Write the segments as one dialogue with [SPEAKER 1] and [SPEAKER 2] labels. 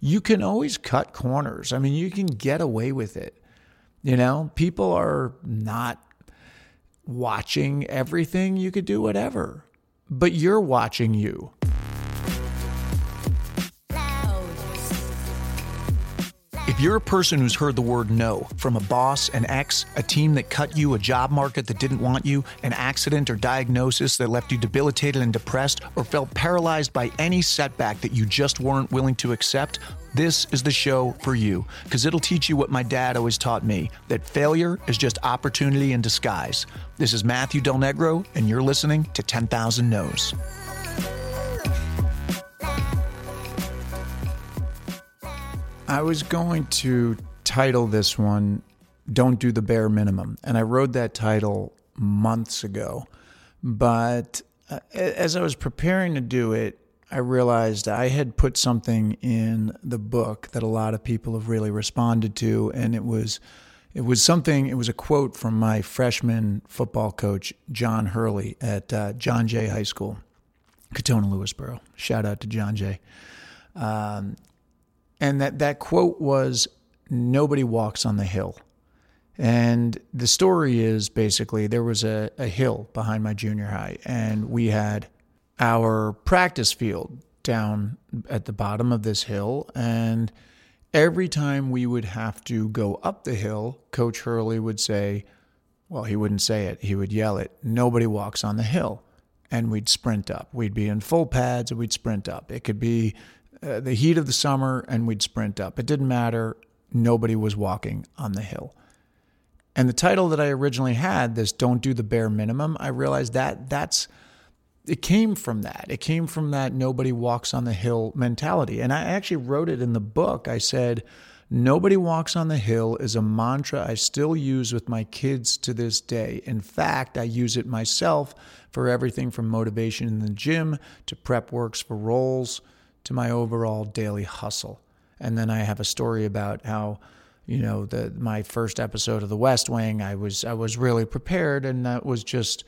[SPEAKER 1] you can always cut corners. I mean, you can get away with it. You know, people are not watching everything. You could do whatever, but you're watching you. If you're a person who's heard the word no from a boss, an ex, a team that cut you, a job market that didn't want you, an accident or diagnosis that left you debilitated and depressed, or felt paralyzed by any setback that you just weren't willing to accept, this is the show for you because it'll teach you what my dad always taught me that failure is just opportunity in disguise. This is Matthew Del Negro, and you're listening to 10,000 No's. I was going to title this one Don't Do the Bare Minimum. And I wrote that title months ago. But uh, as I was preparing to do it, I realized I had put something in the book that a lot of people have really responded to. And it was. It was something, it was a quote from my freshman football coach, John Hurley, at uh, John Jay High School, Katonah Lewisboro. Shout out to John Jay. Um, and that, that quote was Nobody walks on the hill. And the story is basically there was a, a hill behind my junior high, and we had our practice field down at the bottom of this hill. And every time we would have to go up the hill, Coach Hurley would say, well, he wouldn't say it, he would yell it, nobody walks on the hill. And we'd sprint up. We'd be in full pads and we'd sprint up. It could be uh, the heat of the summer and we'd sprint up. It didn't matter. Nobody was walking on the hill. And the title that I originally had, this Don't Do the Bare Minimum, I realized that that's it came from that. It came from that nobody walks on the hill mentality. And I actually wrote it in the book. I said, Nobody walks on the hill is a mantra I still use with my kids to this day. In fact, I use it myself for everything from motivation in the gym to prep works for roles to my overall daily hustle. And then I have a story about how, you know, the my first episode of The West Wing, I was I was really prepared, and that was just,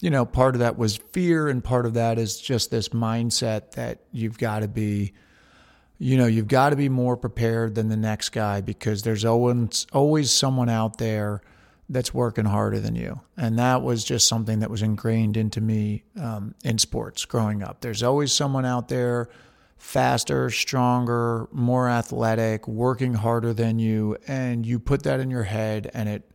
[SPEAKER 1] you know, part of that was fear, and part of that is just this mindset that you've got to be, you know, you've got to be more prepared than the next guy because there's always always someone out there that's working harder than you. And that was just something that was ingrained into me um, in sports growing up. There's always someone out there faster, stronger, more athletic, working harder than you, and you put that in your head, and it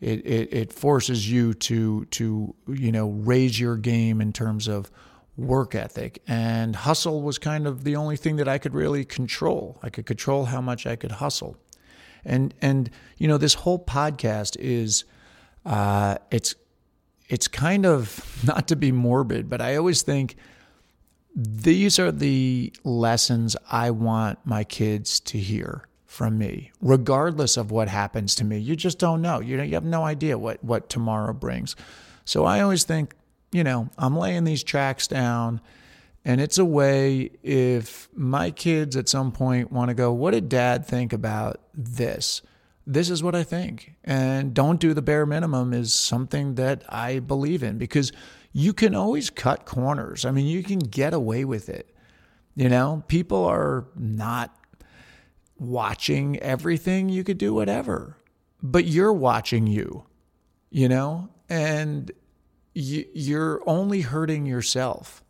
[SPEAKER 1] it it, it forces you to to you know raise your game in terms of work ethic and hustle was kind of the only thing that I could really control. I could control how much I could hustle. And and you know this whole podcast is uh it's it's kind of not to be morbid, but I always think these are the lessons I want my kids to hear from me, regardless of what happens to me. You just don't know. You, you have no idea what, what tomorrow brings. So I always think, you know, I'm laying these tracks down, and it's a way if my kids at some point want to go, what did dad think about this? This is what I think. And don't do the bare minimum is something that I believe in because you can always cut corners. I mean, you can get away with it. You know, people are not watching everything. You could do whatever, but you're watching you, you know, and you, you're only hurting yourself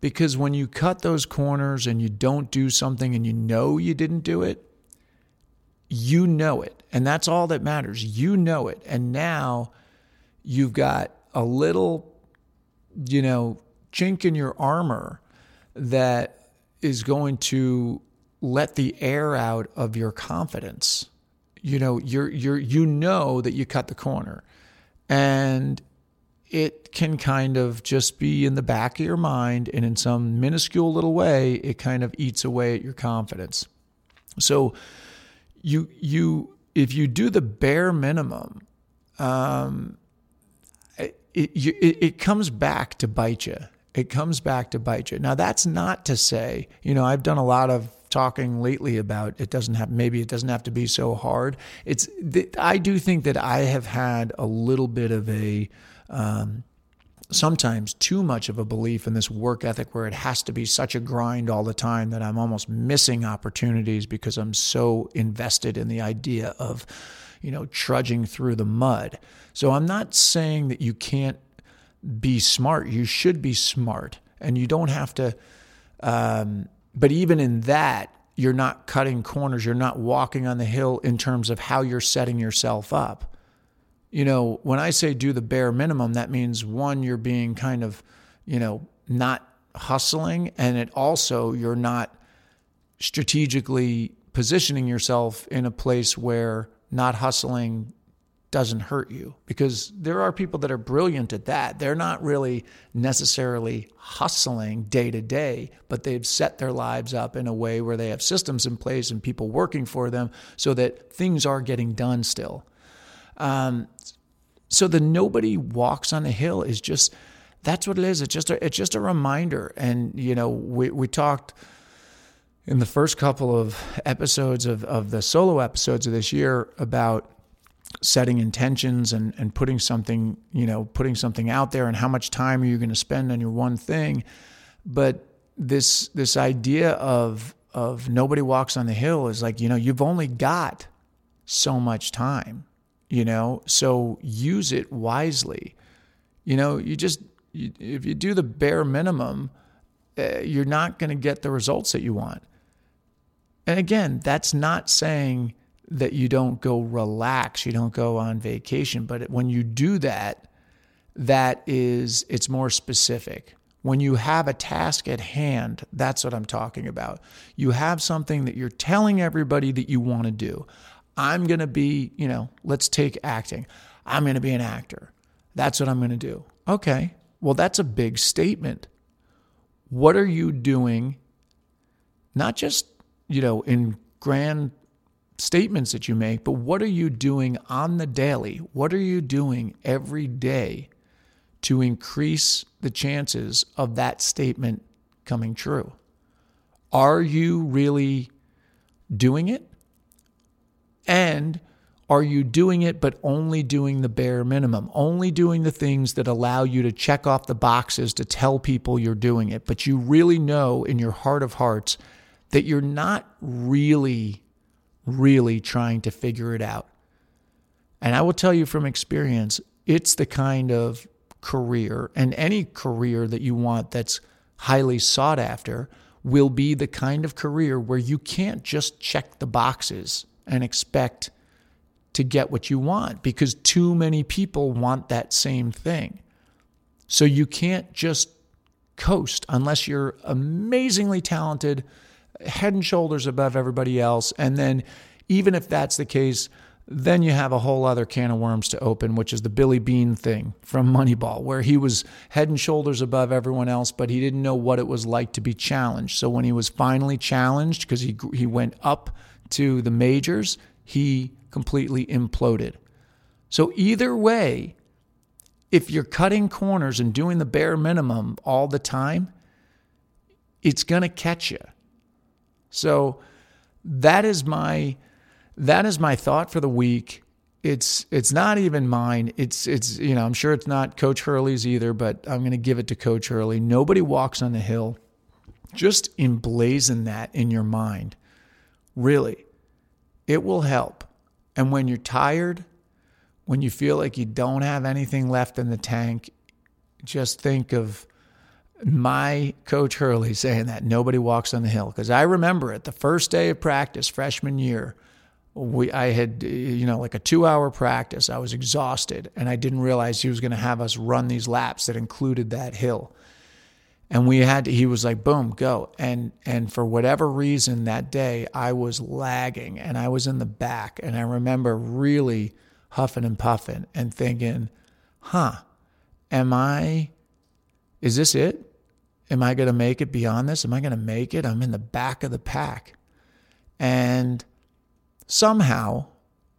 [SPEAKER 1] because when you cut those corners and you don't do something and you know you didn't do it, you know it. And that's all that matters. You know it. And now you've got a little you know, chink in your armor that is going to let the air out of your confidence. You know, you're you're you know that you cut the corner. And it can kind of just be in the back of your mind and in some minuscule little way it kind of eats away at your confidence. So you you if you do the bare minimum um, it, it, it comes back to bite you. It comes back to bite you. Now, that's not to say, you know, I've done a lot of talking lately about it doesn't have maybe it doesn't have to be so hard. It's I do think that I have had a little bit of a um, sometimes too much of a belief in this work ethic where it has to be such a grind all the time that I'm almost missing opportunities because I'm so invested in the idea of, you know, trudging through the mud. So I'm not saying that you can't be smart. You should be smart and you don't have to. Um, but even in that, you're not cutting corners. You're not walking on the hill in terms of how you're setting yourself up you know, when I say do the bare minimum, that means one, you're being kind of, you know, not hustling, and it also you're not strategically positioning yourself in a place where not hustling doesn't hurt you because there are people that are brilliant at that. They're not really necessarily hustling day to day, but they've set their lives up in a way where they have systems in place and people working for them so that things are getting done still. Um, so the nobody walks on the hill is just that's what it is. It's just a, it's just a reminder. And you know, we we talked in the first couple of episodes of of the solo episodes of this year about setting intentions and and putting something you know putting something out there and how much time are you going to spend on your one thing. But this this idea of of nobody walks on the hill is like you know you've only got so much time you know? So use it wisely. You know you just you, if you do the bare minimum uh, you're not going to get the results that you want. And again that's not saying that you don't go relax you don't go on vacation but when you do that that is it's more specific. When you have a task at hand that's what i'm talking about. You have something that you're telling everybody that you want to do I'm going to be, you know, let's take acting. I'm going to be an actor. That's what I'm going to do. Okay. Well, that's a big statement. What are you doing? Not just, you know, in grand statements that you make, but what are you doing on the daily? What are you doing every day to increase the chances of that statement coming true? Are you really doing it? And are you doing it, but only doing the bare minimum, only doing the things that allow you to check off the boxes to tell people you're doing it? But you really know in your heart of hearts that you're not really, really trying to figure it out. And I will tell you from experience, it's the kind of career and any career that you want that's highly sought after will be the kind of career where you can't just check the boxes and expect to get what you want because too many people want that same thing. So you can't just coast unless you're amazingly talented, head and shoulders above everybody else. And then, even if that's the case, then you have a whole other can of worms to open, which is the Billy Beane thing from Moneyball, where he was head and shoulders above everyone else, but he didn't know what it was like to be challenged. So when he was finally challenged, because he he went up to the majors, he completely imploded. So, either way, if you're cutting corners and doing the bare minimum all the time, it's going to catch you. So, that is my that is my thought for the week. It's it's not even mine. It's it's you know, I'm sure it's not Coach Hurley's either, but I'm going to give it to Coach Hurley. Nobody walks on the hill. Just emblazon that in your mind Really, it will help. And when you're tired, when you feel like you don't have anything left in the tank, just think of my coach Hurley saying that nobody walks on the hill. Because I remember it the first day of practice, freshman year. We, I had, you know, like a two hour practice. I was exhausted and I didn't realize he was going to have us run these laps that included that hill and we had to, he was like boom go. And and for whatever reason that day i was lagging and i was in the back. And i remember really huffing and puffing and thinking huh am i is this it? Am i going to make it beyond this? Am i going to make it? I'm in the back of the pack. And somehow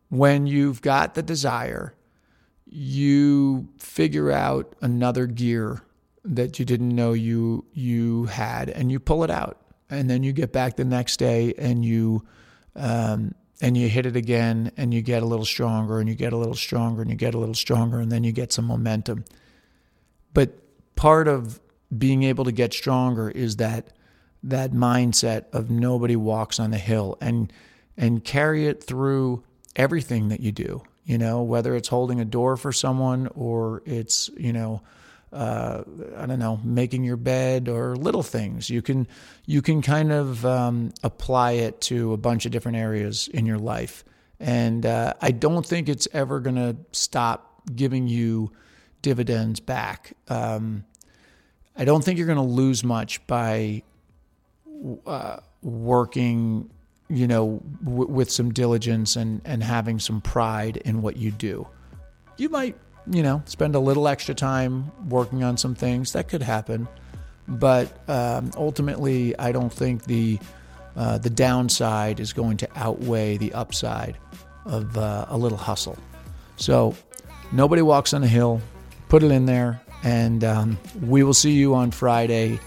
[SPEAKER 1] when you've got the desire you figure out another gear that you didn't know you you had, and you pull it out, and then you get back the next day and you um, and you hit it again, and you get a little stronger, and you get a little stronger, and you get a little stronger, and then you get some momentum. but part of being able to get stronger is that that mindset of nobody walks on the hill and and carry it through everything that you do you know whether it's holding a door for someone or it's you know uh, I don't know, making your bed or little things. You can you can kind of um, apply it to a bunch of different areas in your life, and uh, I don't think it's ever going to stop giving you dividends back. Um, I don't think you're going to lose much by uh, working, you know, w- with some diligence and and having some pride in what you do. You might, you know, spend a little extra time working on some things. That could happen, but um, ultimately, I don't think the uh, the downside is going to outweigh the upside of uh, a little hustle. So nobody walks on a hill. Put it in there, and um, we will see you on Friday.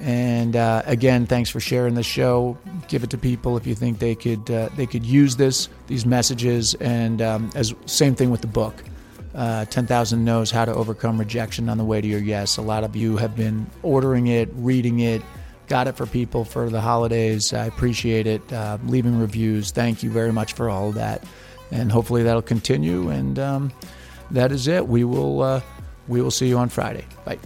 [SPEAKER 1] And uh, again, thanks for sharing the show. Give it to people if you think they could uh, they could use this these messages. And um, as same thing with the book, uh, Ten Thousand No's: How to Overcome Rejection on the Way to Your Yes. A lot of you have been ordering it, reading it, got it for people for the holidays. I appreciate it. Uh, leaving reviews. Thank you very much for all of that. And hopefully that'll continue. And um, that is it. We will uh, we will see you on Friday. Bye.